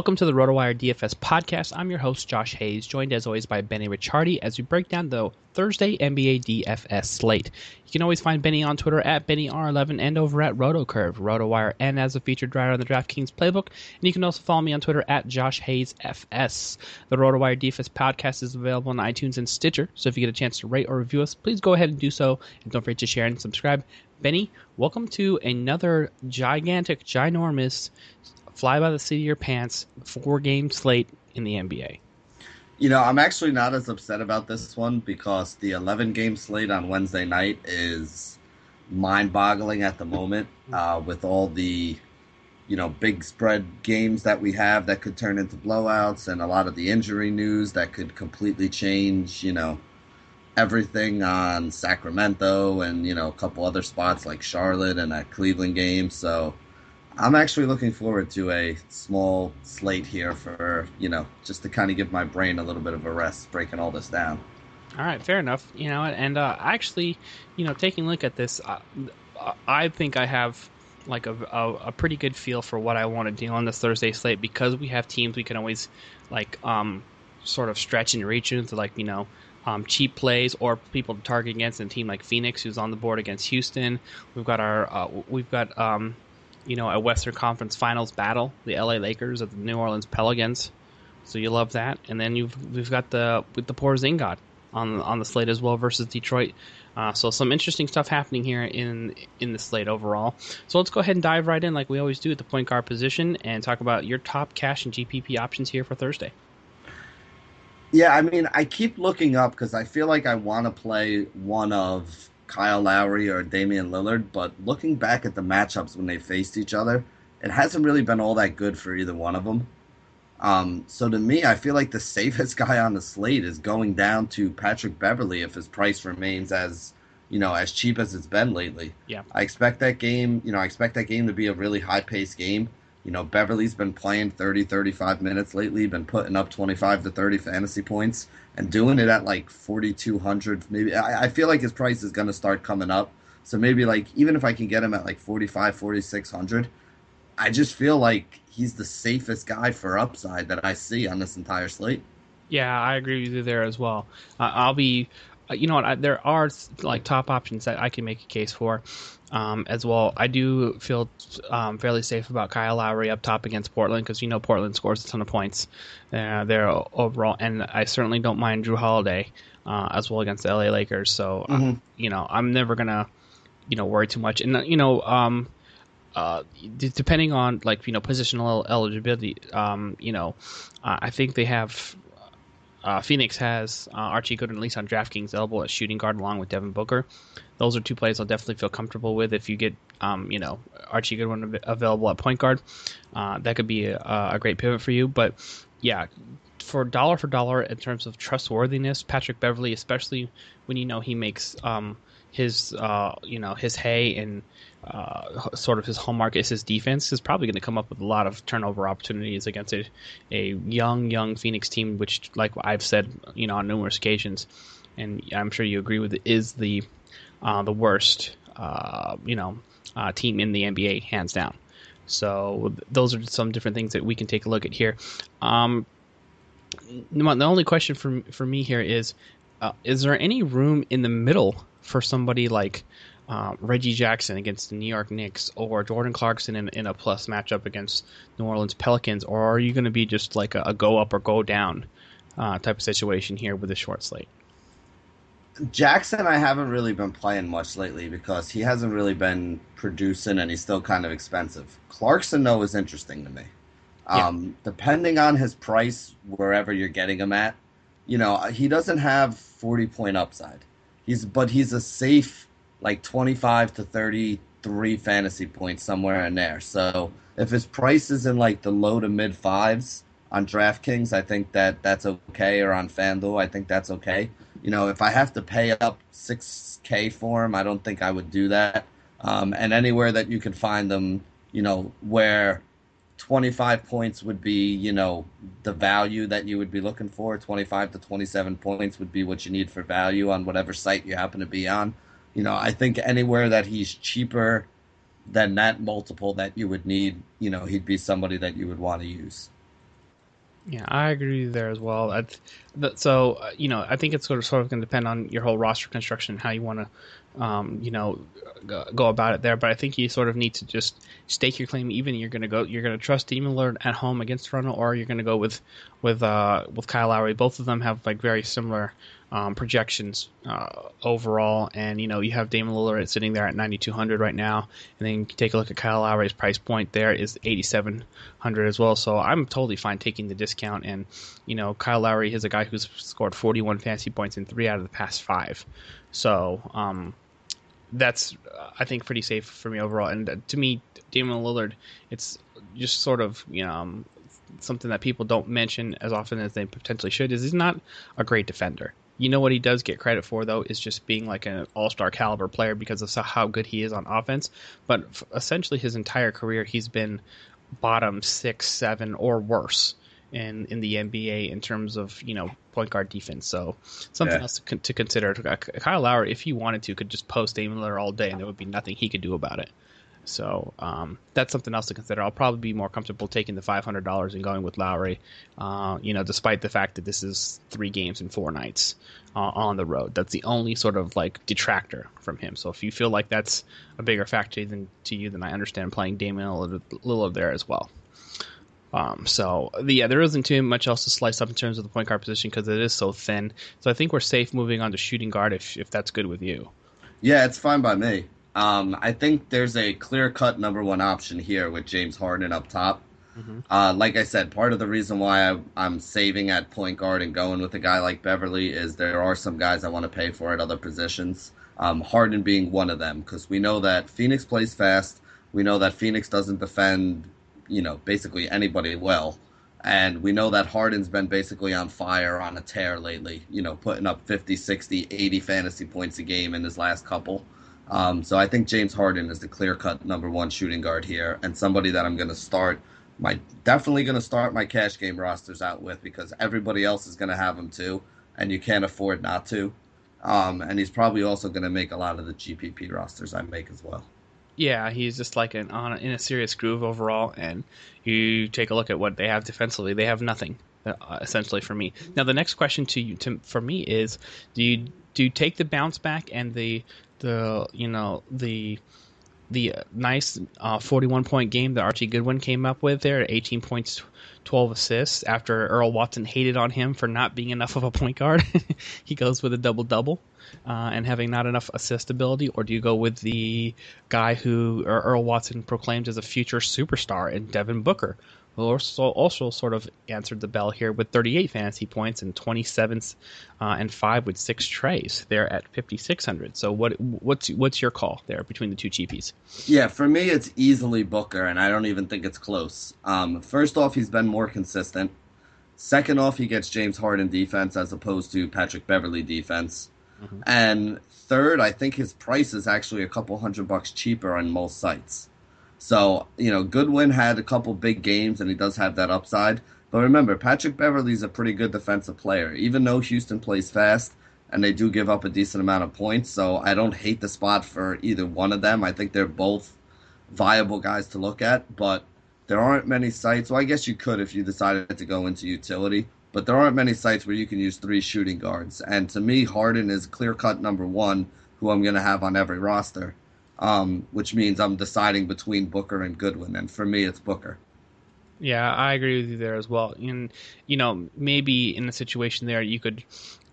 Welcome to the RotoWire DFS podcast. I'm your host, Josh Hayes, joined as always by Benny Ricciardi as we break down the Thursday NBA DFS slate. You can always find Benny on Twitter at BennyR11 and over at RotoCurve, RotoWire, and as a featured writer on the DraftKings playbook. And you can also follow me on Twitter at Josh Hayes FS. The RotoWire DFS podcast is available on iTunes and Stitcher, so if you get a chance to rate or review us, please go ahead and do so. And don't forget to share and subscribe. Benny, welcome to another gigantic, ginormous fly by the seat of your pants four game slate in the NBA. You know, I'm actually not as upset about this one because the 11 game slate on Wednesday night is mind boggling at the moment uh, with all the, you know, big spread games that we have that could turn into blowouts and a lot of the injury news that could completely change, you know, everything on Sacramento and, you know, a couple other spots like Charlotte and that Cleveland game. So, I'm actually looking forward to a small slate here for, you know, just to kind of give my brain a little bit of a rest breaking all this down. All right, fair enough. You know, and uh, actually, you know, taking a look at this, uh, I think I have like a, a, a, pretty good feel for what I want to do on this Thursday slate because we have teams we can always like um, sort of stretch and reach into like you know um, cheap plays or people to target against. a team like Phoenix, who's on the board against Houston, we've got our uh, we've got um, you know, a Western Conference Finals battle, the LA Lakers at the New Orleans Pelicans. So you love that, and then you've we've got the with the Porzingis on on the slate as well versus Detroit. Uh, so some interesting stuff happening here in in the slate overall. So let's go ahead and dive right in, like we always do, at the point guard position, and talk about your top cash and GPP options here for Thursday. Yeah, I mean, I keep looking up because I feel like I want to play one of Kyle Lowry or Damian Lillard, but looking back at the matchups when they faced each other, it hasn't really been all that good for either one of them. Um, so to me, I feel like the safest guy on the slate is going down to Patrick Beverley if his price remains as you know as cheap as it's been lately. Yeah, I expect that game. You know, I expect that game to be a really high paced game. You know, Beverley's been playing 30, 35 minutes lately, been putting up 25 to 30 fantasy points and doing it at like 4200 maybe I, I feel like his price is going to start coming up. So maybe like even if i can get him at like 45 4600 i just feel like he's the safest guy for upside that i see on this entire slate. Yeah i agree with you there as well. Uh, i'll be you know what? I, there are like top options that I can make a case for um, as well. I do feel um, fairly safe about Kyle Lowry up top against Portland because you know Portland scores a ton of points uh, there overall, and I certainly don't mind Jrue Holiday uh, as well against the LA Lakers. So uh, mm-hmm. you know I'm never gonna you know worry too much, and uh, you know. Um, uh, d- depending on like you know positional eligibility, um, you know, uh, I think they have uh, Phoenix has uh, Archie Goodwin, at least on DraftKings, elbow at shooting guard along with Devin Booker. Those are two plays I'll definitely feel comfortable with. If you get, um, you know, Archie Goodwin available at point guard, uh, that could be a, a, great pivot for you. But yeah, for dollar for dollar in terms of trustworthiness, Patrick Beverley, especially when you know he makes um, his, uh, you know, his hay and uh, sort of his hallmark is his defense is probably going to come up with a lot of turnover opportunities against a, a young young Phoenix team, which like I've said you know on numerous occasions, and I'm sure you agree with it, is the uh, the worst uh, you know uh, team in the NBA hands down. So those are some different things that we can take a look at here. Um, the only question for for me here is: uh, Is there any room in the middle for somebody like? uh, Reggie Jackson against the New York Knicks or Jordan Clarkson in, in a plus matchup against New Orleans Pelicans, or are you going to be just like a, a, go up or go down uh, type of situation here with a short slate? Jackson, I haven't really been playing much lately because he hasn't really been producing and he's still kind of expensive. Clarkson, though, is interesting to me. Um, yeah. Depending on his price, wherever you're getting him at, you know, he doesn't have 40 point upside. He's but he's a safe like 25 to 33 fantasy points somewhere in there. So if his price is in like the low to mid fives on DraftKings, I think that that's okay, or on FanDuel, I think that's okay. You know, if I have to pay up 6K for him, I don't think I would do that. Um, and anywhere that you can find them, you know, where 25 points would be, you know, the value that you would be looking for. 25 to 27 points would be what you need for value on whatever site you happen to be on. You know, I think anywhere that he's cheaper than that multiple that you would need, you know, he'd be somebody that you would want to use. Yeah, I agree there as well. So, uh, you know, I think it's sort of sort of going to depend on your whole roster construction, and how you want to, um, you know, go about it there. But I think you sort of need to just stake your claim. Even you're going to go, you're going to trust Damian Lillard at home against Toronto, or you're going to go with with uh, with Kyle Lowry. Both of them have like very similar um, projections uh, overall. And you know, you have Damian Lillard sitting there at 9,200 right now, and then you take a look at Kyle Lowry's price point. There is 8,700 as well. So I'm totally fine taking the discount. And you know, Kyle Lowry is a guy who's scored 41 fantasy points in three out of the past five. So um, that's I think pretty safe for me overall. And uh, to me, Damian Lillard, it's just sort of you know. Um, something that people don't mention as often as they potentially should is he's not a great defender. You know what he does get credit for though is just being like an all-star caliber player because of how good he is on offense. But essentially, his entire career, he's been bottom six, seven, or worse in in the NBA in terms of you know point guard defense. So something yeah. else to, to, consider. Kyle Lowry, if he wanted to, could just post Damian Lillard all day, and there would be nothing he could do about it. So um, that's something else to consider. I'll probably be more comfortable taking the five hundred dollars and going with Lowry. Uh, you know, despite the fact that this is three games in four nights uh, on the road, that's the only sort of like detractor from him. So if you feel like that's a bigger factor than to you, then I understand playing Damian Lillard there as well. Um, so yeah, there isn't too much else to slice up in terms of the point guard position because it is so thin. So I think we're safe moving on to shooting guard if if that's good with you. Yeah, it's fine by me. Um, I think there's a clear cut number one option here with James Harden up top. Mm-hmm. Uh, like I said, part of the reason why I, am saving at point guard and going with a guy like Beverley is there are some guys I want to pay for at other positions. Um, Harden being one of them because we know that Phoenix plays fast. We know that Phoenix doesn't defend, you know, basically anybody well. And we know that Harden's been basically on fire on a tear lately, you know, putting up 50, 60, 80 fantasy points a game in his last couple. Um, so I think James Harden is the clear cut number one shooting guard here, and somebody that I'm going to start my definitely going to start my cash game rosters out with because everybody else is going to have him too, and you can't afford not to. Um, and he's probably also going to make a lot of the GPP rosters I make as well. Yeah, he's just like an on in a serious groove overall, and you take a look at what they have defensively. They have nothing. uh, essentially for me. Now the next question to you to for me is do you do you take the bounce back and the the you know the the nice uh, 41 point game that Archie Goodwin came up with there, 18 points, 12 assists after Earl Watson hated on him for not being enough of a point guard. he goes with a double double uh, and having not enough assist ability, or do you go with the guy who Earl Watson proclaimed as a future superstar in Devin Booker, also, also sort of answered the bell here with 38 fantasy points and 27th uh, and five with six trays. They're at 5600. So what what's what's your call there between the two cheapies? Yeah, for me it's easily Booker, and I don't even think it's close. Um, first off, he's been more consistent. Second off, he gets James Harden defense as opposed to Patrick Beverley defense. Mm-hmm. And third, I think his price is actually a couple hundred bucks cheaper on most sites. So, you know, Goodwin had a couple big games and he does have that upside. But remember, Patrick Beverley's a pretty good defensive player, even though Houston plays fast and they do give up a decent amount of points. So I don't hate the spot for either one of them. I think they're both viable guys to look at, but there aren't many sites. Well, I guess you could if you decided to go into utility, but there aren't many sites where you can use three shooting guards. And to me, Harden is clear cut number one, who I'm going to have on every roster um, which means I'm deciding between Booker and Goodwin, and for me, it's Booker. Yeah, I agree with you there as well. And you know, maybe in a situation there, you could,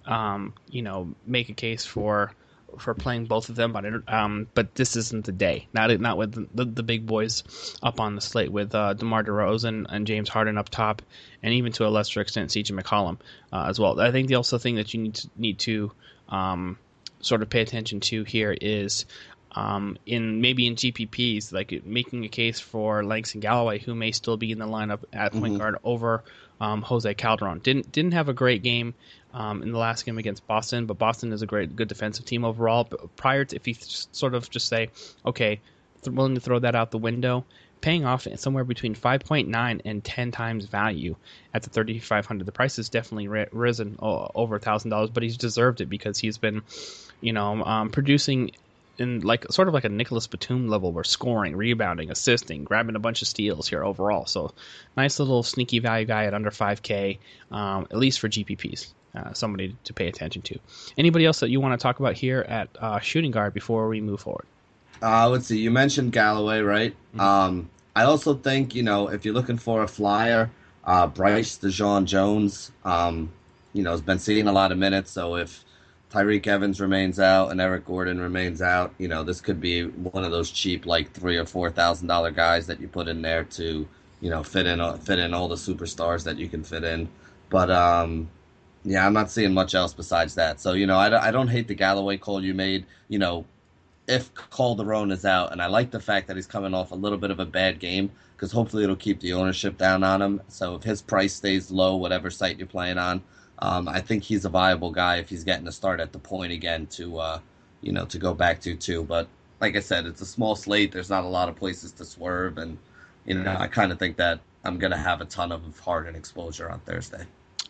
um, you know, make a case for for playing both of them, but um, but this isn't the day. Not not with the, the, big boys up on the slate with uh, DeMar DeRozan and James Harden up top, and even to a lesser extent CJ McCollum uh, as well. I think the also thing that you need to need to um, sort of pay attention to here is um, in maybe in GPPs, like making a case for Langston Galloway, who may still be in the lineup at point mm-hmm. guard over um, Jose Calderon. Didn't didn't have a great game um, in the last game against Boston, but Boston is a great good defensive team overall. But prior to, if you sort of just say, okay, willing to throw that out the window, paying off somewhere between 5.9 and 10 times value at the 3500 the price has definitely risen over a thousand dollars but he's deserved it because he's been you know um, producing in like sort of like a Nicolas Batum level where scoring, rebounding, assisting, grabbing a bunch of steals here overall. So nice little sneaky value guy at under 5K, um, at least for GPPs. Uh, somebody to pay attention to. Anybody else that you want to talk about here at uh, shooting guard before we move forward? Uh, let's see. You mentioned Galloway, right? Mm-hmm. Um, I also think you know if you're looking for a flyer, uh, Bryce DeJean Jones, um, you know, has been seeing a lot of minutes. So if Tyreke Evans remains out and Eric Gordon remains out, you know, this could be one of those cheap, like three or four thousand dollar guys that you put in there to, you know, fit in fit in all the superstars that you can fit in. But um, yeah, I'm not seeing much else besides that. So you know, I, I don't hate the Galloway call you made. You know, if Calderon is out, and I like the fact that he's coming off a little bit of a bad game because hopefully it'll keep the ownership down on him. So if his price stays low, whatever site you're playing on, um, I think he's a viable guy if he's getting a start at the point again to, uh, you know, to go back to too. But like I said, it's a small slate. There's not a lot of places to swerve, and you know, I kind of think that I'm gonna have a ton of Harden exposure on Thursday.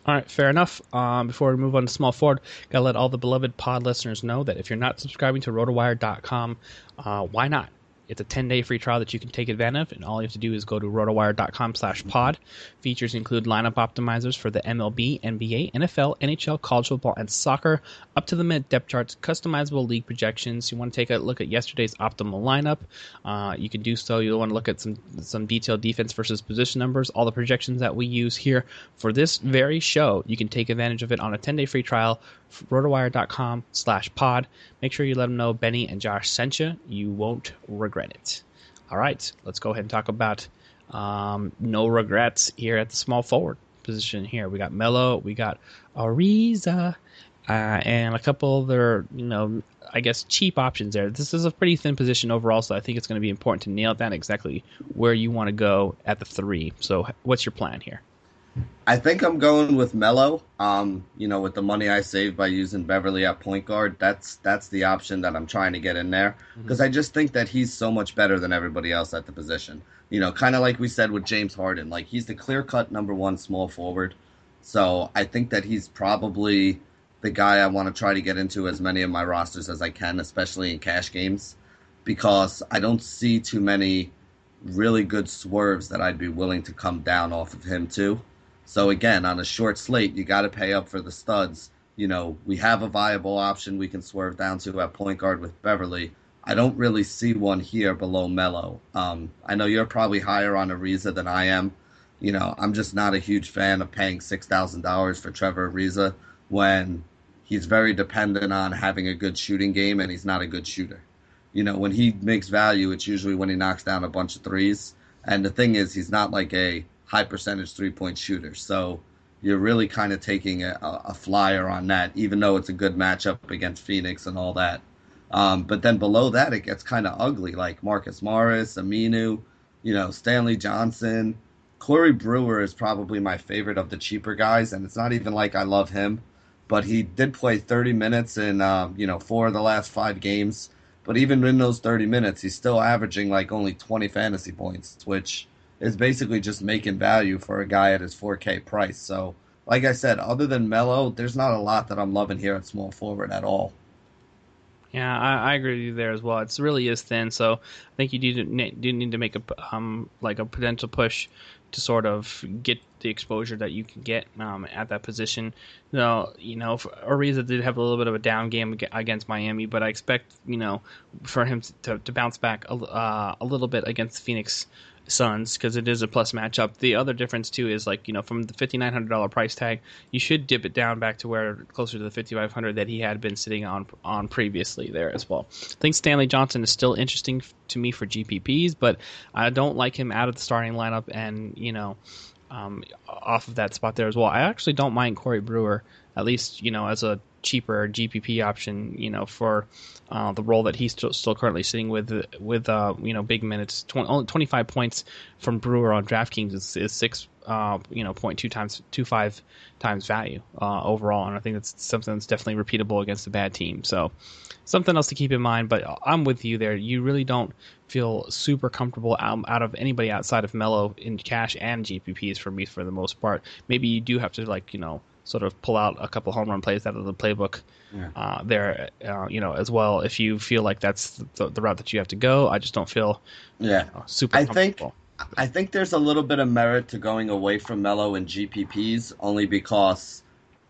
All right, fair enough. Um, before we move on to small forward, gotta let all the beloved pod listeners know that if you're not subscribing to RotoWire.com, uh, why not? It's a 10-day free trial that you can take advantage of, and all you have to do is go to rotowire.com slash pod. Features include lineup optimizers for the MLB, NBA, NFL, NHL, college football, and soccer, up to the minute depth charts, customizable league projections. You want to take a look at yesterday's optimal lineup. Uh, you can do so. You'll want to look at some some detailed defense versus position numbers, all the projections that we use here for this very show. You can take advantage of it on a 10-day free trial rotowire.com slash pod. Make sure you let them know Benny and Josh sent you. You won't regret it. All right, let's go ahead and talk about um, no regrets here at the small forward position here. We got Melo, we got Ariza, uh, and a couple other, you know, I guess cheap options there. This is a pretty thin position overall, so I think it's going to be important to nail down exactly where you want to go at the three. So, what's your plan here? I think I'm going with Melo. Um, you know, with the money I saved by using Beverley at point guard, that's that's the option that I'm trying to get in there because mm-hmm. I just think that he's so much better than everybody else at the position. You know, kind of like we said with James Harden, like he's the clear cut number one small forward. So I think that he's probably the guy I want to try to get into as many of my rosters as I can, especially in cash games, because I don't see too many really good swerves that I'd be willing to come down off of him too. So again, on a short slate, you got to pay up for the studs. You know, we have a viable option we can swerve down to at point guard with Beverley. I don't really see one here below Melo. Um, I know you're probably higher on Ariza than I am. You know, I'm just not a huge fan of paying six thousand dollars for Trevor Ariza when he's very dependent on having a good shooting game and he's not a good shooter. You know, when he makes value, it's usually when he knocks down a bunch of threes. And the thing is, he's not like a high percentage three point shooter. So you're really kind of taking a, a, flyer on that, even though it's a good matchup against Phoenix and all that. Um, but then below that, it gets kind of ugly, like Marcus Morris, Aminu, you know, Stanley Johnson. Corey Brewer is probably my favorite of the cheaper guys, and it's not even like I love him, but he did play 30 minutes in, um, you know, four of the last five games. But even in those 30 minutes, he's still averaging like only 20 fantasy points, which is basically just making value for a guy at his 4K price. So, like I said, other than Melo, there's not a lot that I'm loving here at small forward at all. Yeah, I, I, agree with you there as well. It really is thin, so I think you do, do need to make a um like a potential push to sort of get the exposure that you can get um, at that position. You know, you know, Ariza did have a little bit of a down game against Miami, but I expect you know for him to, to bounce back a, uh, a little bit against Phoenix Suns because it is a plus matchup. The other difference too is like you know from the fifty nine hundred dollar price tag, you should dip it down back to where closer to the fifty five hundred that he had been sitting on on previously there as well. I think Stanley Johnson is still interesting to me for GPPs, but I don't like him out of the starting lineup and you know um, off of that spot there as well. I actually don't mind Corey Brewer at least you know as a cheaper GPP option, you know, for uh, the role that he's still, still currently sitting with with uh, you know big minutes. 20, only 25 points from Brewer on DraftKings is, is six uh, you know point two times two five times value uh, overall, and I think that's something that's definitely repeatable against a bad team. So something else to keep in mind. But I'm with you there. You really don't feel super comfortable out of anybody outside of Melo in cash and GPPs for me for the most part. Maybe you do have to like you know sort of pull out a couple home run plays out of the playbook yeah. uh, there, uh, you know, as well. If you feel like that's the, the, route that you have to go, I just don't feel yeah you know, super. I think I think there's a little bit of merit to going away from Melo and GPPs only because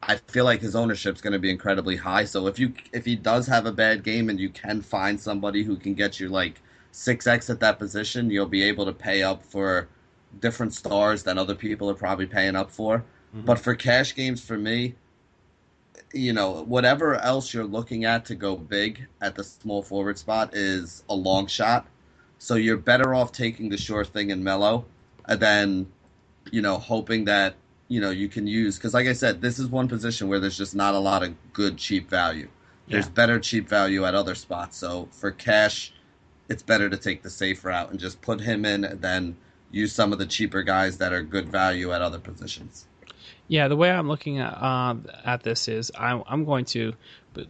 I feel like his ownership is going to be incredibly high. So if you if he does have a bad game and you can find somebody who can get you like six x at that position, you'll be able to pay up for different stars than other people are probably paying up for. Mm-hmm. But for cash games, for me, you know, whatever else you're looking at to go big at the small forward spot is a long shot. So you're better off taking the sure thing in Melo than, you know, hoping that, you know, you can use. Because, like I said, this is one position where there's just not a lot of good cheap value. There's yeah. better cheap value at other spots. So for cash, it's better to take the safe route and just put him in than use some of the cheaper guys that are good value at other positions. Yeah, the way I'm looking at uh, at this is I'm, I'm going to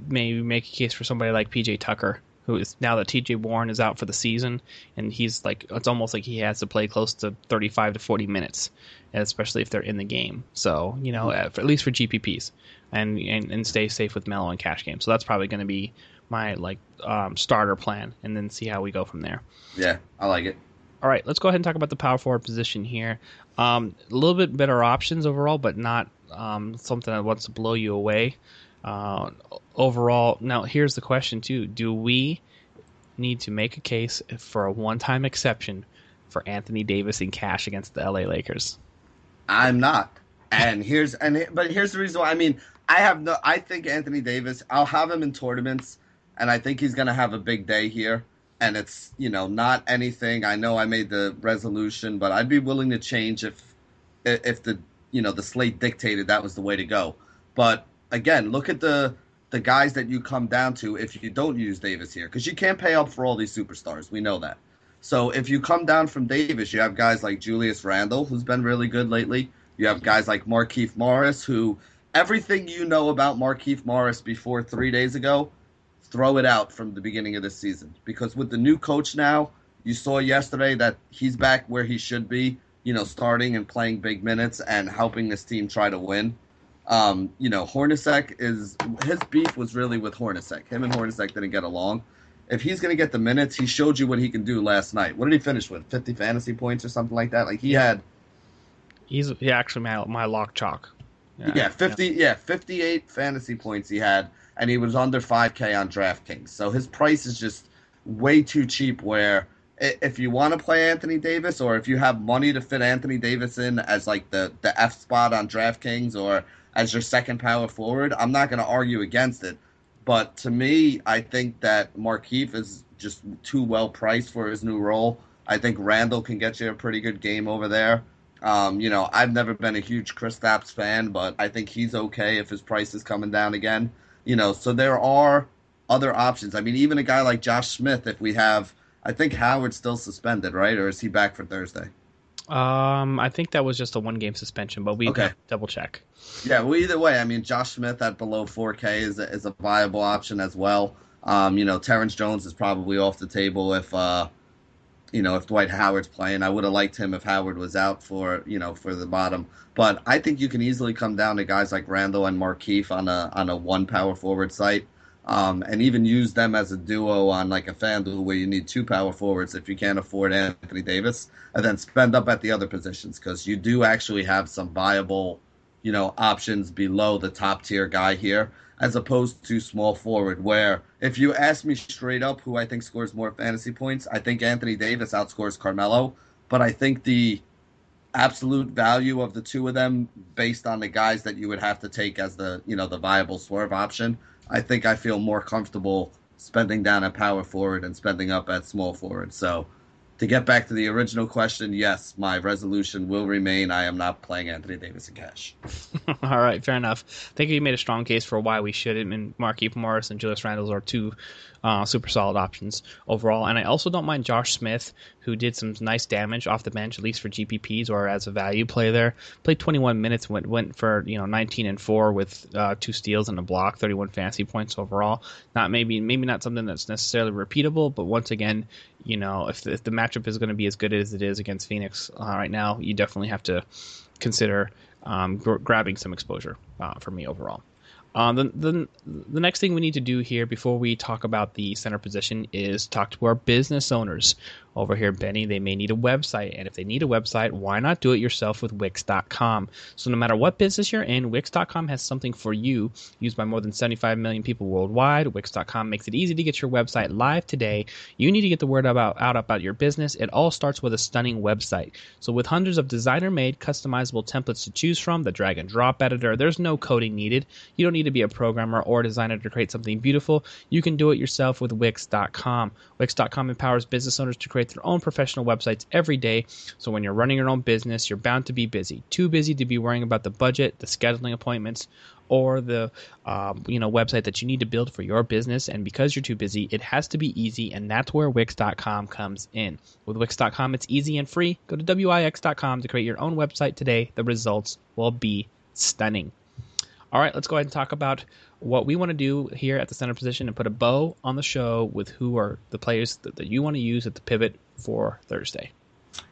maybe make a case for somebody like PJ Tucker, who is now that TJ Warren is out for the season, and he's like it's almost like he has to play close to 35 to 40 minutes, especially if they're in the game. So you know, mm-hmm. at least for GPPs, and, and and stay safe with Melo and cash game. So that's probably going to be my like um, starter plan, and then see how we go from there. Yeah, I like it. All right, let's go ahead and talk about the power forward position here. Um, a little bit better options overall, but not um, something that wants to blow you away. Uh, overall, now here's the question too: Do we need to make a case for a one-time exception for Anthony Davis in cash against the LA Lakers? I'm not, and here's and but here's the reason why. I mean, I have no. I think Anthony Davis. I'll have him in tournaments, and I think he's going to have a big day here and it's you know not anything. I know I made the resolution, but I'd be willing to change if if the you know the slate dictated that was the way to go. But again, look at the the guys that you come down to if you don't use Davis here, because you can't pay up for all these superstars. We know that. So if you come down from Davis, you have guys like Julius Randle, who's been really good lately. You have guys like Markieff Morris, who everything you know about Markieff Morris before three days ago, throw it out from the beginning of the season because with the new coach now, you saw yesterday that he's back where he should be, you know, starting and playing big minutes and helping this team try to win. Um, you know, Hornacek is his beef was really with Hornacek. Him and Hornacek didn't get along. If he's going to get the minutes, he showed you what he can do last night. What did he finish with? 50 fantasy points or something like that? Like he had He's he actually my my lock chalk. Yeah, yeah fifty. Yeah. yeah, fifty-eight fantasy points he had, and he was under five K on DraftKings. So his price is just way too cheap. Where if you want to play Anthony Davis, or if you have money to fit Anthony Davis in as like the the F spot on DraftKings, or as your second power forward, I'm not going to argue against it. But to me, I think that Markieff is just too well priced for his new role. I think Randle can get you a pretty good game over there. Um, you know, I've never been a huge Kristaps fan, but I think he's okay if his price is coming down again. You know, so there are other options. I mean, even a guy like Josh Smith, if we have, I think Howard's still suspended, right? Or is he back for Thursday? Um, I think that was just a one game suspension, but we okay. double check. Yeah, well, either way, I mean, Josh Smith at below 4K is a, is a viable option as well. Um, you know, Terrence Jones is probably off the table if uh, you know, if Dwight Howard's playing. I would have liked him if Howard was out for, you know, for the bottom. But I think you can easily come down to guys like Randle and Markieff on a on a one power forward site. Um, and even use them as a duo on like a FanDuel where you need two power forwards if you can't afford Anthony Davis, and then spend up at the other positions because you do actually have some viable, you know, options below the top tier guy here as opposed to small forward. Where if you ask me straight up who I think scores more fantasy points, I think Anthony Davis outscores Carmelo, but I think the absolute value of the two of them based on the guys that you would have to take as the you know the viable swerve option i think i feel more comfortable spending down at power forward and spending up at small forward so to get back to the original question, yes, my resolution will remain. I am not playing Anthony Davis in cash. All right, fair enough. I think you made a strong case for why we shouldn't. And Markieff Morris and Julius Randle are two uh, super solid options overall. And I also don't mind Josh Smith, who did some nice damage off the bench, at least for GPPs or as a value play there. Played 21 minutes, went went for you know 19 and four with uh, two steals and a block, 31 fantasy points overall. Not maybe maybe not something that's necessarily repeatable, but once again, you know if the, if the matchup is going to be as good as it is against Phoenix uh, right now, you definitely have to consider um, gr- grabbing some exposure uh, for me overall. Um, the, the, the next thing we need to do here before we talk about the center position is talk to our business owners over here, Benny. They may need a website, and if they need a website, why not do it yourself with Wix.com? So no matter what business you're in, Wix.com has something for you. Used by more than 75 million people worldwide, Wix.com makes it easy to get your website live today. You need to get the word about out about your business. It all starts with a stunning website. So with hundreds of designer-made, customizable templates to choose from, the drag and drop editor, there's no coding needed. You don't need to be a programmer or designer to create something beautiful. You can do it yourself with Wix.com. Wix.com empowers business owners to create their own professional websites every day. So when you're running your own business, you're bound to be busy. Too busy to be worrying about the budget, the scheduling appointments, or the um, you know website that you need to build for your business. And because you're too busy, it has to be easy, and that's where Wix.com comes in. With Wix.com, it's easy and free. Go to Wix.com to create your own website today. The results will be stunning. All right, let's go ahead and talk about what we want to do here at the center position and put a bow on the show with who are the players that, that you want to use at the pivot for Thursday.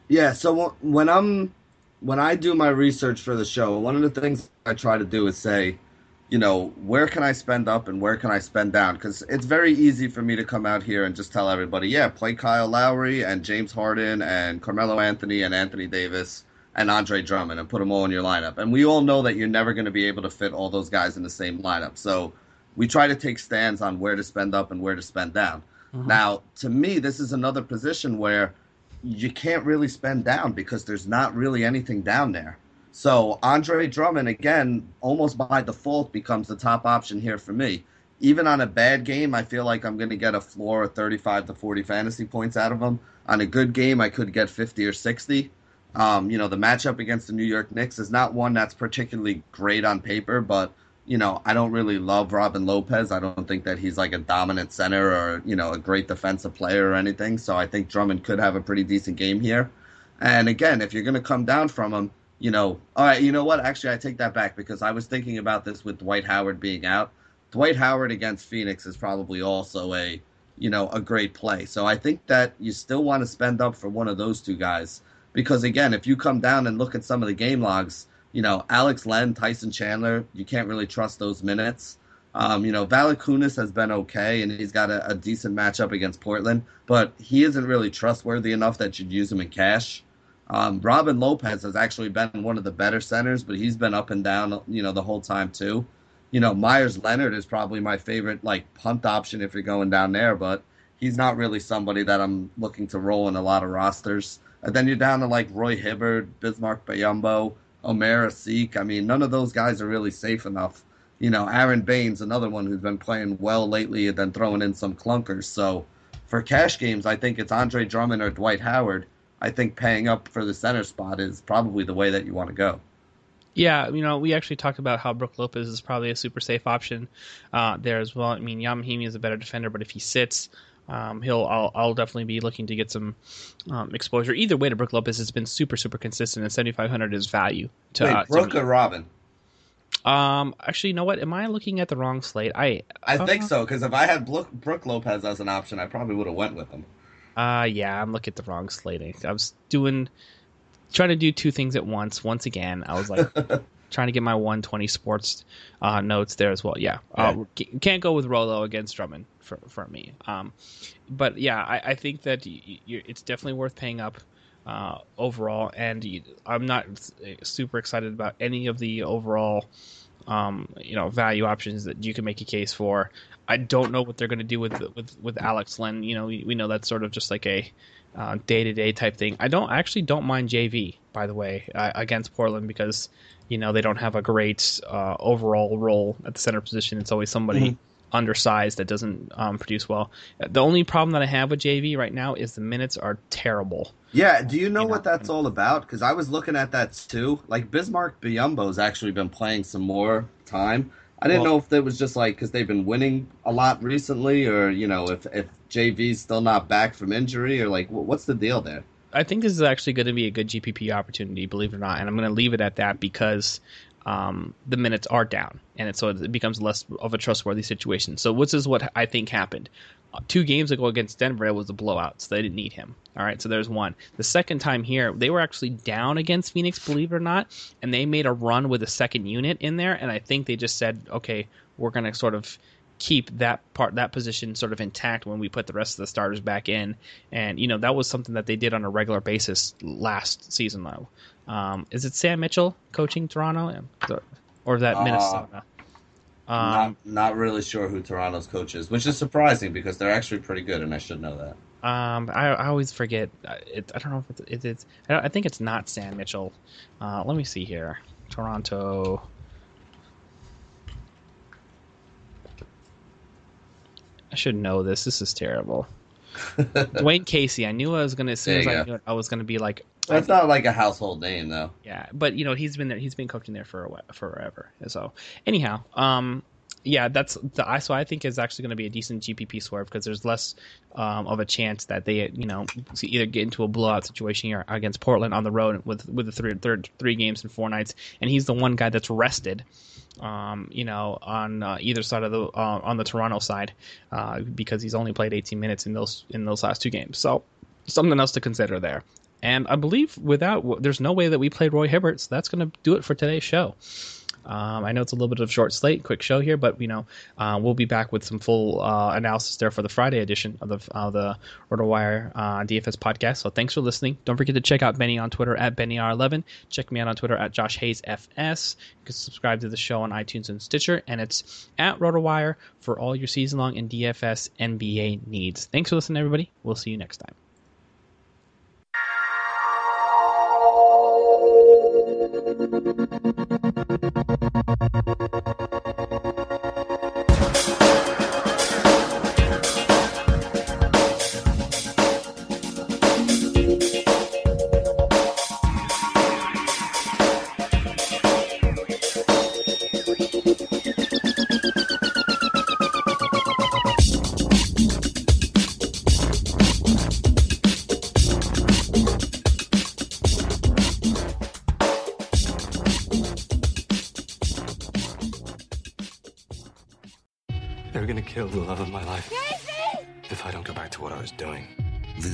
Yeah, so when I'm when I do my research for the show, one of the things I try to do is say, you know, where can I spend up and where can I spend down? Because it's very easy for me to come out here and just tell everybody, yeah, play Kyle Lowry and James Harden and Carmelo Anthony and Anthony Davis and Andre Drummond and put them all in your lineup. And we all know that you're never going to be able to fit all those guys in the same lineup. So we try to take stands on where to spend up and where to spend down. Mm-hmm. Now, to me, this is another position where you can't really spend down because there's not really anything down there. So Andre Drummond, again, almost by default becomes the top option here for me. Even on a bad game, I feel like I'm going to get a floor of 35 to 40 fantasy points out of him. On a good game, I could get 50 or 60. Um, you know, the matchup against the New York Knicks is not one that's particularly great on paper, but you know, I don't really love Robin Lopez. I don't think that he's like a dominant center or, you know, a great defensive player or anything. So I think Drummond could have a pretty decent game here. And again, if you're going to come down from him, you know, all right, you know what? Actually, I take that back because I was thinking about this with Dwight Howard being out. Dwight Howard against Phoenix is probably also a, you know, a great play. So I think that you still want to spend up for one of those two guys because again, if you come down and look at some of the game logs, you know, Alex Len, Tyson Chandler, you can't really trust those minutes. Um, you know, Valanciunas has been okay, and he's got a, a, decent matchup against Portland, but he isn't really trustworthy enough that you'd use him in cash. Um, Robin Lopez has actually been one of the better centers, but he's been up and down, you know, the whole time too. You know, Meyers Leonard is probably my favorite like punt option if you're going down there, but he's not really somebody that I'm looking to roll in a lot of rosters. And then you're down to like Roy Hibbert, Bismack Biyombo, Omer Asik. I mean, none of those guys are really safe enough. You know, Aron Baynes, another one who's been playing well lately and then throwing in some clunkers. So for cash games, I think it's Andre Drummond or Dwight Howard. I think paying up for the center spot is probably the way that you want to go. Yeah, you know, we actually talked about how Brook Lopez is probably a super safe option uh, there as well. I mean, Yamahimi is a better defender, but if he sits, um, he'll I'll, I'll, definitely be looking to get some um, exposure. Either way, to Brook Lopez has been super super consistent, and 7,500 is value. To, Wait, uh, Brook or Robin? Um, actually, you know what? Am I looking at the wrong slate? I I uh, think so because if I had Brook, Brook Lopez as an option, I probably would have went with him. Uh yeah, I'm looking at the wrong slating. I was doing trying to do two things at once. Once again, I was like trying to get my 120 sports uh, notes there as well. Yeah, uh, can't go with Rolo against Drummond for for me. Um, but yeah, I, I think that it's definitely worth paying up. Uh, overall, and I'm not super excited about any of the overall, um, you know, value options that you can make a case for. I don't know what they're going to do with with with Alex Len. You know, we, we know that's sort of just like a day to day type thing. I don't I actually don't mind JV by the way uh, against Portland because you know they don't have a great uh, overall role at the center position. It's always somebody. Undersized that doesn't um, produce well. The only problem that I have with JV right now is the minutes are terrible. Yeah, do you know, you know? what that's all about? Because I was looking at that too. Like Bismack Biyombo's actually been playing some more time. I didn't well, know if it was just like because they've been winning a lot recently, or you know, if if JV's still not back from injury, or like what's the deal there? I think this is actually going to be a good GPP opportunity, believe it or not, and I'm going to leave it at that because um, the minutes are down, and it, so it becomes less of a trustworthy situation. So, this is what I think happened two games ago against Denver, it was a blowout, so they didn't need him. All right, so there's one. The second time here, they were actually down against Phoenix, believe it or not, and they made a run with a second unit in there, and I think they just said, okay, we're going to sort of keep that part that position sort of intact when we put the rest of the starters back in and you know that was something that they did on a regular basis last season though um, is it sam mitchell coaching toronto or is that uh, minnesota um, not, not really sure who Toronto's coach is, which is surprising because they're actually pretty good, and I should know that. Um, I, I always forget. Uh, it, I don't know if it's. it's I, I, think it's not Sam Mitchell. Uh, let me see here. Toronto. Should know this. This is terrible. Dwane Casey. I knew I was gonna. As soon as I knew it, I was gonna be like. That's not like a household name, though. Yeah, but you know he's been there. He's been coaching there for a while, forever. So anyhow, um, yeah, that's the I. So I think is actually going to be a decent GPP swerve because there's less um, of a chance that they, you know, either get into a blowout situation here against Portland on the road with with the three third three games in four nights, and he's the one guy that's rested. Um, you know, on uh, either side of the uh, on the Toronto side, uh, because he's only played 18 minutes in those in those last two games. So something else to consider there. And I believe without there's no way that we played Roy Hibbert, so that's going to do it for today's show. Um, I know it's a little bit of short slate, quick show here, but you know uh, we'll be back with some full uh, analysis there for the Friday edition of the uh, the RotoWire uh, DFS podcast. So thanks for listening. Don't forget to check out Benny on Twitter at BennyR11. Check me out on Twitter at Josh Hayes FS. You can subscribe to the show on iTunes and Stitcher, and it's at RotoWire for all your season long and DFS NBA needs. Thanks for listening, everybody. We'll see you next time.